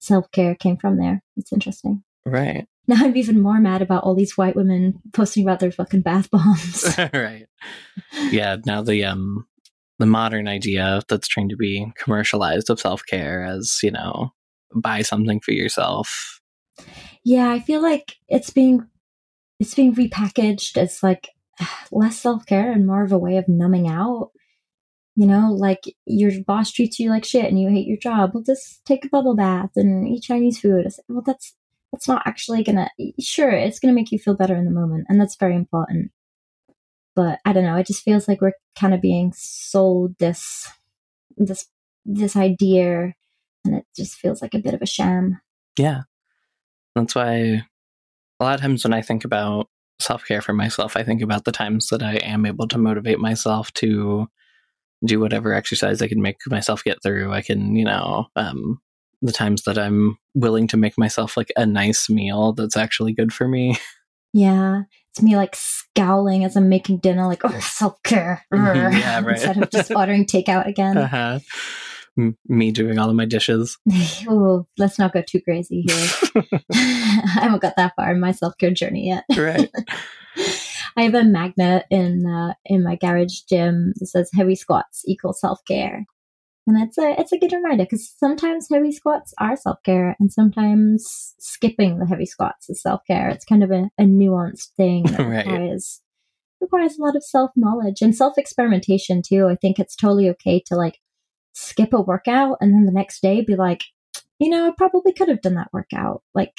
self-care came from there it's interesting right. [laughs] now i'm even more mad about all these white women posting about their fucking bath bombs [laughs] right. Yeah. Now the um the modern idea that's trying to be commercialized of self care as you know buy something for yourself. Yeah, I feel like it's being it's being repackaged as like [sighs] less self care and more of a way of numbing out. You know, like your boss treats you like shit and you hate your job. Well, just take a bubble bath and eat Chinese food. Like, well, that's that's not actually gonna. Sure, it's gonna make you feel better in the moment, and that's very important. But I don't know. It just feels like we're kind of being sold this this this idea, and it just feels like a bit of a sham. Yeah. That's why a lot of times when I think about self care for myself, I think about the times that I am able to motivate myself to do whatever exercise I can make myself get through. I can, you know, um, the times that I'm willing to make myself like a nice meal that's actually good for me. [laughs] Yeah, it's me like scowling as I'm making dinner, like oh [laughs] self care, [laughs] Yeah, right. instead of just ordering takeout again. uh-huh. M- Me doing all of my dishes. oh, let's not go too crazy here. I haven't got that far in my self care journey yet. Right. I have a magnet in uh, in my garage gym that says heavy squats equal self care, and it's a it's a good reminder because sometimes heavy squats are self care, and sometimes skipping the heavy squats is self care. It's kind of a, a nuanced thing [laughs] that Right. requires requires a lot of self knowledge and self experimentation too. I think it's totally okay to like skip a workout and then the next day be like, you know, I probably could have done that workout. Like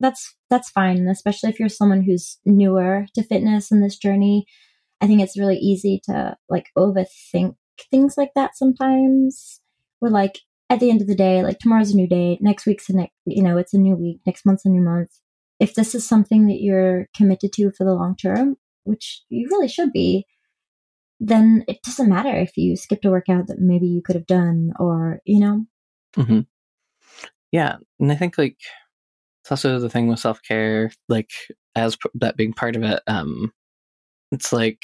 that's that's fine, and especially if you're someone who's newer to fitness in this journey. I think it's really easy to like overthink things like that sometimes. We're like at the end of the day, like tomorrow's a new day, next week's a next, you know, it's a new week, next month's a new month. If this is something that you're committed to for the long term, which you really should be, then it doesn't matter if you skipped a workout that maybe you could have done or, you know, hmm Yeah, and I think like it's also the thing with self care, like as that being part of it. Um, it's like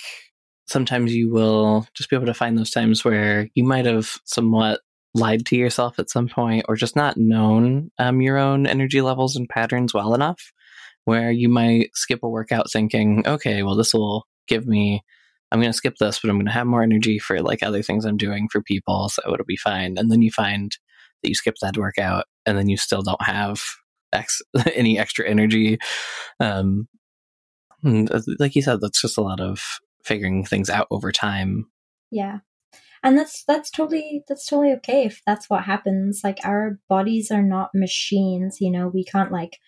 sometimes you will just be able to find those times where you might have somewhat lied to yourself at some point, or just not known um, your own energy levels and patterns well enough, where you might skip a workout thinking, okay, well this will give me. I'm going to skip this, but I'm going to have more energy for like other things I'm doing for people, so it'll be fine. And then you find that you skip that workout and then you still don't have ex- [laughs] any extra energy. Um, uh, like you said, that's just a lot of figuring things out over time. Yeah. And that's that's totally that's totally okay if that's what happens. Like our bodies are not machines, you know, we can't like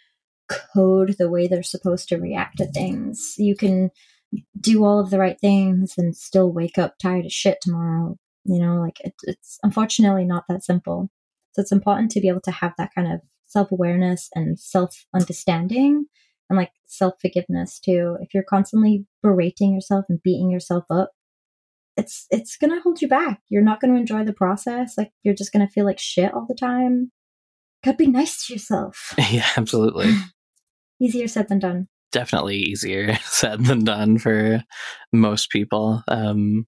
code the way they're supposed to react to things. You can do all of the right things and still wake up tired as shit tomorrow. You know, like it, it's unfortunately not that simple. So it's important to be able to have that kind of self awareness and self understanding and like self forgiveness too. If you're constantly berating yourself and beating yourself up, it's it's gonna hold you back. You're not gonna enjoy the process. Like you're just gonna feel like shit all the time. Gotta be nice to yourself. [laughs] yeah, absolutely. [laughs] Easier said than done. definitely easier [laughs] said than done for most people. Um,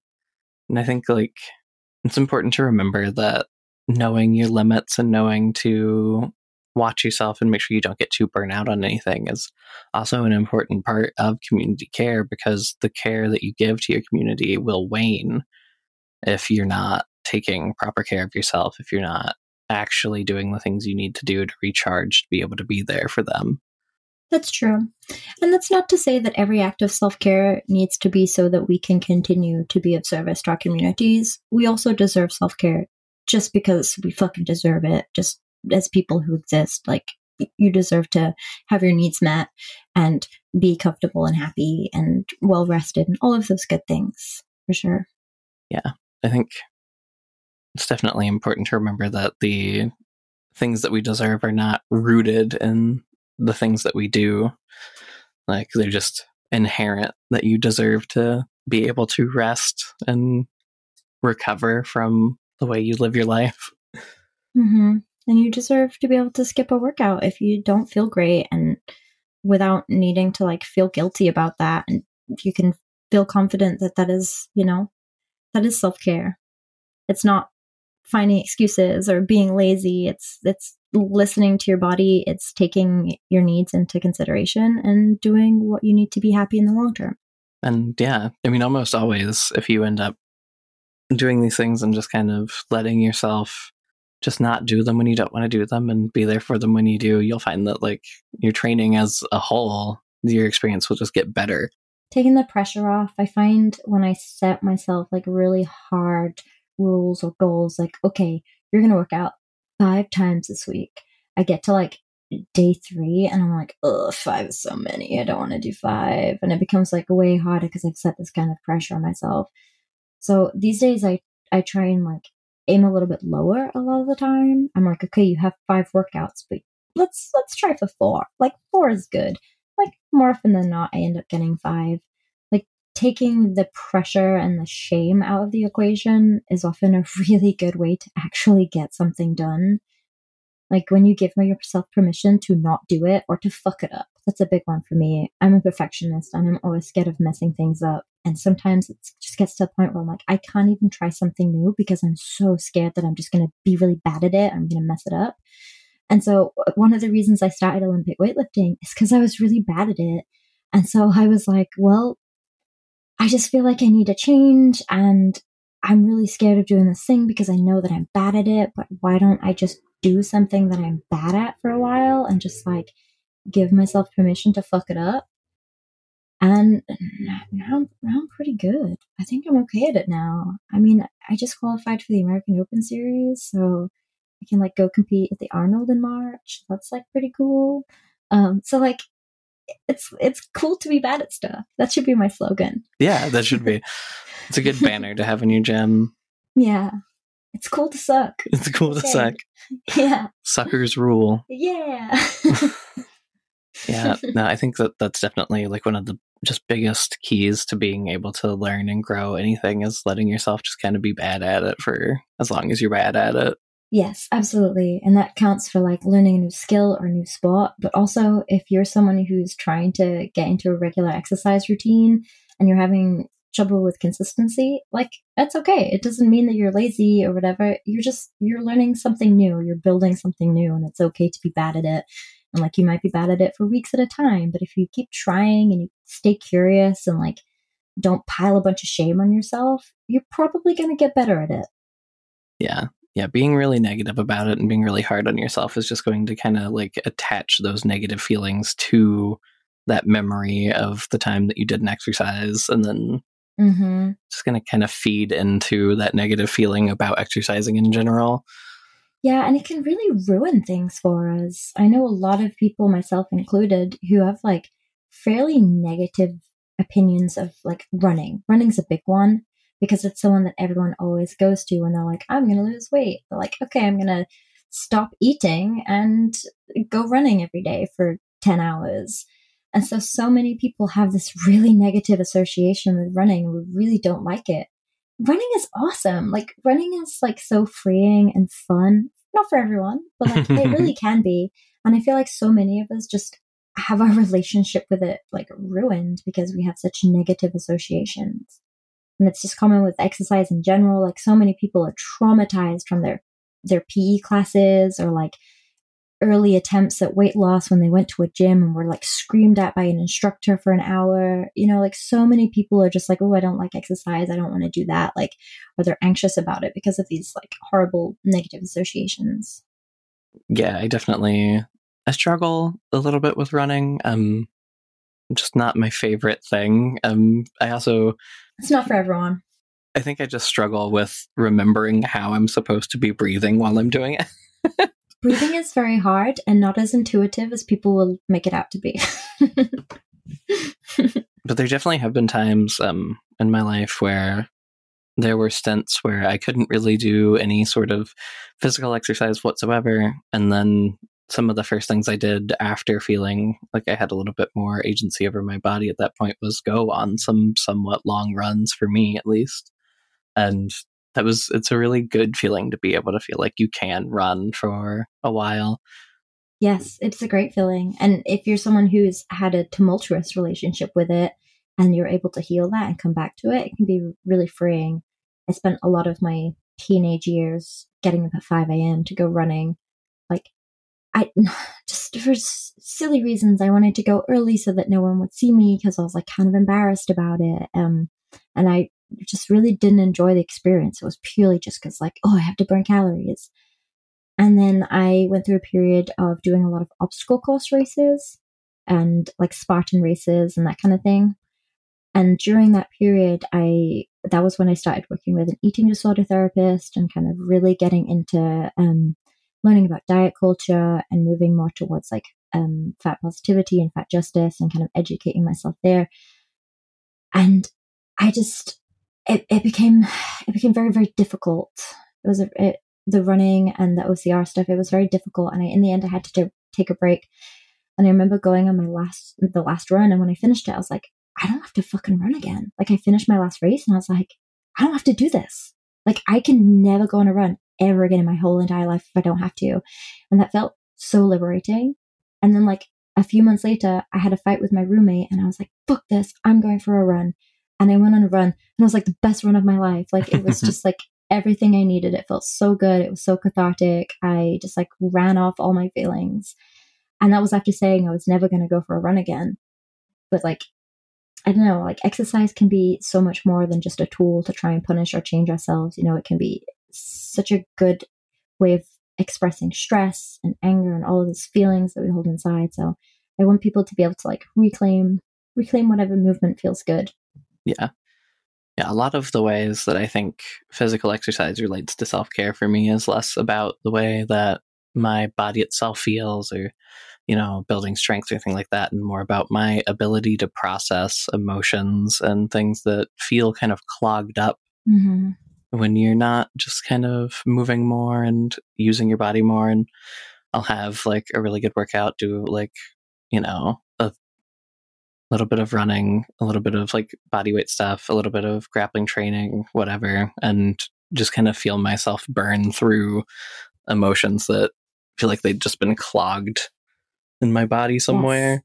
and I think like it's important to remember that knowing your limits and knowing to watch yourself and make sure you don't get too burnt out on anything is also an important part of community care because the care that you give to your community will wane if you're not taking proper care of yourself, if you're not actually doing the things you need to do to recharge to be able to be there for them. That's true. And that's not to say that every act of self care needs to be so that we can continue to be of service to our communities. We also deserve self care just because we fucking deserve it, just as people who exist. Like, you deserve to have your needs met and be comfortable and happy and well rested and all of those good things for sure. Yeah. I think it's definitely important to remember that the things that we deserve are not rooted in the things that we do. Like they're just inherent that you deserve to be able to rest and recover from the way you live your life. Mm-hmm. And you deserve to be able to skip a workout if you don't feel great and without needing to like feel guilty about that. And you can feel confident that that is, you know, that is self care. It's not finding excuses or being lazy. It's it's listening to your body. It's taking your needs into consideration and doing what you need to be happy in the long term. And yeah, I mean, almost always, if you end up doing these things and just kind of letting yourself just not do them when you don't want to do them and be there for them when you do, you'll find that like your training as a whole, your experience will just get better. Taking the pressure off, I find when I set myself like really hard rules or goals like okay you're gonna work out five times this week. I get to like day three and i'm like oh five is so many i don't want to do five. And it becomes like way harder because i've set this kind of pressure on myself. So these days i i try and like aim a little bit lower a lot of the time i'm like okay you have five workouts but let's let's try for four like four is good like more often than not i end up getting five Like taking the pressure and the shame out of the equation is often a [laughs] really good way to actually get something done. Like when you give yourself permission to not do it or to fuck it up. That's a big one for me. I'm a perfectionist and I'm always scared of messing things up. And sometimes it just gets to the point where I'm like, I can't even try something new because I'm so scared that I'm just going to be really bad at it. I'm going to mess it up. And so uh, one of the reasons I started Olympic weightlifting is because I was really bad at it. And so I was like, well, I just feel like I need a change and I'm really scared of doing this thing because I know that I'm bad at it, but why don't I just do something that I'm bad at for a while and just like give myself permission to fuck it up? And now, now I'm pretty good. I think I'm okay at it now. I mean, I just qualified for the American Open Series, so I can like go compete at the Arnold in March. That's like pretty cool. Um, so like it's it's cool to be bad at stuff. That should be my slogan. Yeah, that should be. It's a good [laughs] banner to have in your gym. Yeah. It's cool to suck. It's cool to suck. [laughs] Yeah. Suckers rule. Yeah. [laughs] yeah. [laughs] No, I think that that's definitely like one of the just biggest keys to being able to learn and grow anything is letting yourself just kind of be bad at it for as long as you're bad at it. Yes, absolutely. And that counts for like learning a new skill or new sport. But also, if you're someone who's trying to get into a regular exercise routine and you're having trouble with consistency, like that's okay. It doesn't mean that you're lazy or whatever. You're just, you're learning something new. You're building something new, and it's okay to be bad at it. And like you might be bad at it for weeks at a time. But if you keep trying and you stay curious and like don't pile a bunch of shame on yourself, you're probably going to get better at it. Yeah, yeah, being really negative about it and being really hard on yourself is just going to kind of like attach those negative feelings to that memory of the time that you did an exercise and then mm-hmm. just going to kind of feed into that negative feeling about exercising in general. Yeah, and it can really ruin things for us. I know a lot of people, myself included, who have like fairly negative opinions of like running. Running's a big one because it's someone that everyone always goes to when they're like, I'm going to lose weight. They're like, okay, I'm going to stop eating and go running every day for 10 hours. And so, so many people have this [laughs] really negative association with running we really don't like it. Running is awesome. Like, running is like so freeing and fun. Not for everyone, but like, it [laughs] really can be. And I feel like so many of us just have our [laughs] relationship with it like ruined because we have such negative associations. And it's just common with exercise in general. Like so many people are traumatized from their their PE classes or like early attempts at weight loss when they went to a gym and were like screamed at by an instructor for an hour. You know, like so many people are just like, oh, I don't like exercise. I don't want to do that. Like, or they're anxious about it because of these like horrible negative associations. Yeah, I definitely I struggle a little bit with running. Um just not my favorite thing. Um I also It's not for everyone. I think I just struggle with remembering how I'm supposed to be breathing while I'm doing it. [laughs] Breathing is very hard and not as intuitive as people will make it out to be. [laughs] but there definitely have been times um, in my life where there were stints where I couldn't really do any sort of physical exercise whatsoever. And then some of the first things I did after feeling like I had a little bit more agency over my body at that point was go on some somewhat long runs for me at least. And that was it's a really good feeling to be able to feel like you can run for a while. Yes, it's a great feeling. And if you're someone who's had a tumultuous relationship with it and you're able to heal that and come back to it, it can be really freeing. I spent a lot of my teenage years getting up at 5 a.m. to go running. Like, I [sighs] just for silly reasons, I wanted to go early so that no one would see me because I was like kind of embarrassed about it. Um, and I just really didn't enjoy the experience. It was purely just because, like, oh, I have to burn calories. And then I went through a period of doing a lot of obstacle course races and like Spartan races and that kind of thing. And during that period, I that was when I started working with an eating disorder therapist and kind of really getting into um, learning about diet culture and moving more towards like um, fat positivity and fat justice and kind of educating myself there. And I just it, it became it became very very difficult. It was it, the running and the OCR stuff. It was very difficult, and I in the end I had to take a break. And I remember going on my last the last run, and when I finished it, I was like, I don't have to fucking run again. Like I finished my last race and I was like, I don't have to do this. Like I can never go on a run ever again in my whole entire life if I don't have to. And that felt so liberating. And then like a few months later, I had a fight with my roommate and I was like, fuck this, I'm going for a run. And I went on a run and it was like the best run of my life. Like it was [laughs] just like everything I needed. It felt so good. It was so cathartic. I just like ran off all my feelings. And that was after saying I was never going to go for a run again. But like I don't know, like exercise can be so much more than just a tool to try and punish or change ourselves. You know, it can be such a good way of expressing stress and anger and all of those feelings that we hold inside. So I want people to be able to like reclaim reclaim whatever movement feels good. Yeah. Yeah, a lot of the ways that I think physical exercise relates to self care for me is less about the way that my body itself feels or you know, building strength or anything like that, and more about my ability to process emotions and things that feel kind of clogged up mm-hmm. when you're not just kind of moving more and using your body more. And I'll have like a really good workout, do like, you know, a little bit of running, a little bit of like body weight stuff, a little bit of grappling training, whatever, and just kind of feel myself burn through emotions that feel like they've just been clogged in my body somewhere.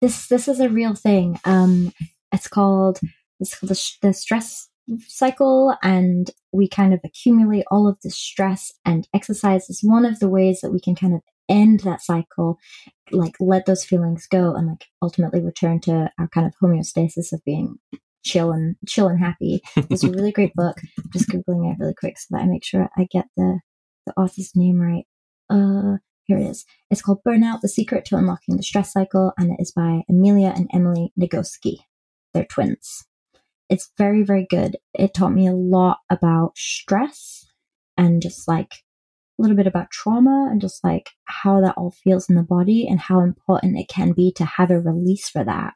Yes. This this is a real thing. Um, it's called it's called the, the stress cycle, and we kind of accumulate all of the stress. And exercise is one of the ways that we can kind of end that cycle, like let those feelings go, and like ultimately return to our kind of homeostasis of being chill and chill and happy. It's a really great book. I'm just googling it really quick so that I make sure I get the the author's name right. Uh, here it is. It's called Burnout The Secret to Unlocking the Stress Cycle, and it is by Amelia and Emily Nagoski. They're twins. It's very, very good. It taught me a lot about stress and just like a little bit about trauma and just like how that all feels in the body and how important it can be to have a release for that.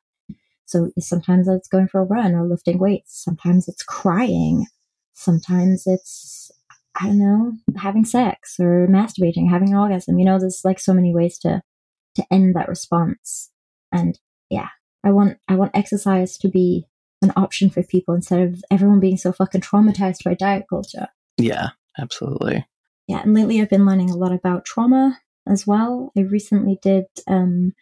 So sometimes it's going for a run or lifting weights. Sometimes it's crying. Sometimes it's I don't know, having sex or masturbating, having an orgasm. You know, there's like so many ways to to end that response. And yeah, I want I want exercise to be an option for people instead of everyone being so fucking traumatized by diet culture. Yeah, absolutely. Yeah, and lately I've been learning a lot about trauma as well. I recently did um,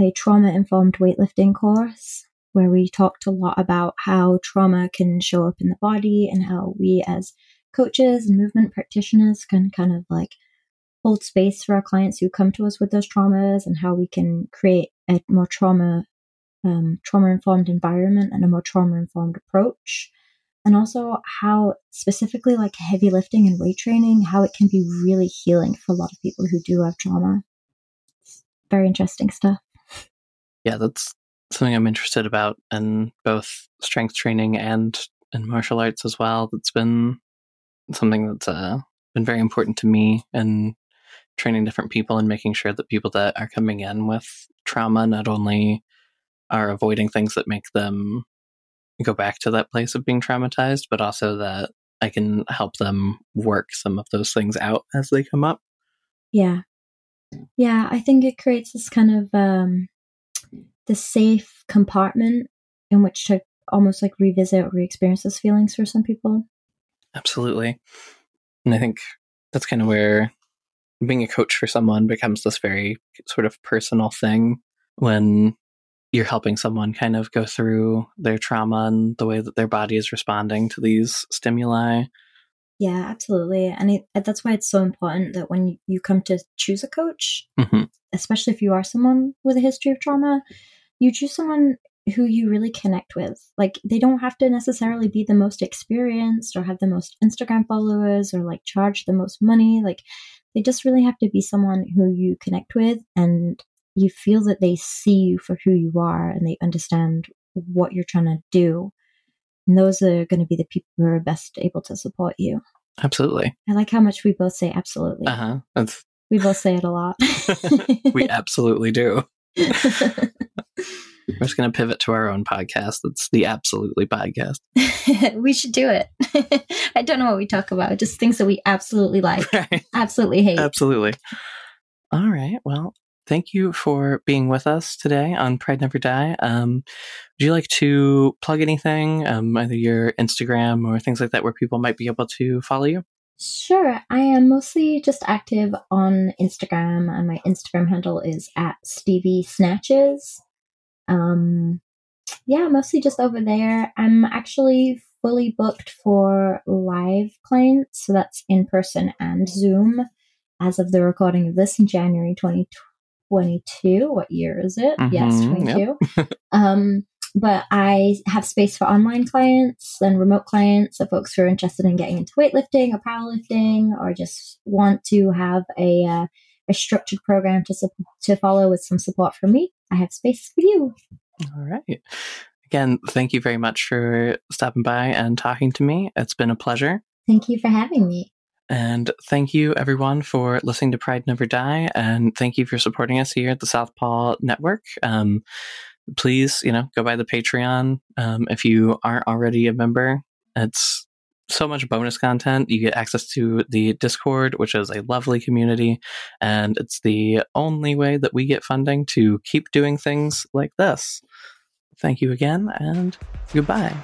a trauma informed weightlifting course where we talked a lot about how trauma can show up in the body and how we as coaches and movement practitioners can kind of like hold space for our clients who come to us with those traumas and how we can create a more trauma um, trauma informed environment and a more trauma informed approach and also how specifically like heavy lifting and weight training how it can be really healing for a lot of people who do have trauma. It's very interesting stuff. Yeah that's something i'm interested about in both strength training and in martial arts as well. That's been something that's uh, been very important to me and training different people and making sure that people that are coming in with trauma not only are avoiding things that make them go back to that place of being traumatized, but also that I can help them work some of those things out as they come up. Yeah. Yeah, I think it creates this kind of um the safe compartment in which to almost like revisit or re-experience those feelings for some people. Absolutely. And I think that's kind of where being a coach for someone becomes this very sort of personal thing when you're helping someone kind of go through their trauma and the way that their body is responding to these stimuli. Yeah, absolutely. And it, that's why it's so important that when you come to choose a coach, mm-hmm. especially if you are someone with a history of trauma, you choose someone who you really connect with. Like they don't have to necessarily be the most experienced or have the most Instagram followers or like charge the most money. Like they just really have to be someone who you connect with and you feel that they see you for who you are and they understand what you're trying to do. And those are going to be the people who are best able to support you. Absolutely. I like how much we both say absolutely. Uh huh. We both say it a lot. [laughs] we absolutely do. [laughs] We're just going to pivot to our own podcast. That's the Absolutely podcast. [laughs] we should do it. I don't know what we talk about, just things that we absolutely like, right. absolutely hate. Absolutely. All right. Well, thank you for being with us today on Pride Never Die. Um, would you like to plug anything, um, either your Instagram or things like that, where people might be able to follow you? Sure. I am mostly just active on Instagram, and my Instagram handle is at Stevie Snatches. Um, yeah, mostly just over there. I'm actually fully booked for live clients, so that's in person and Zoom as of the recording of this in January 2022. What year is it? Mm-hmm, yes, 22. Yep. [laughs] um, but I have space for online clients and remote clients, so folks who are interested in getting into weightlifting or powerlifting or just want to have a uh, a structured program to to follow with some support from me. I have space for you. All right. Again, thank you very much for stopping by and talking to me. It's been a pleasure. Thank you for having me. And thank you, everyone, for listening to Pride Never Die. And thank you for supporting us here at the Southpaw Network. Um, please, you know, go by the Patreon um, if you aren't already a member. It's so much bonus content. You get access to the Discord, which is a lovely community, and it's the only way that we get funding to keep doing things like this. Thank you again, and goodbye.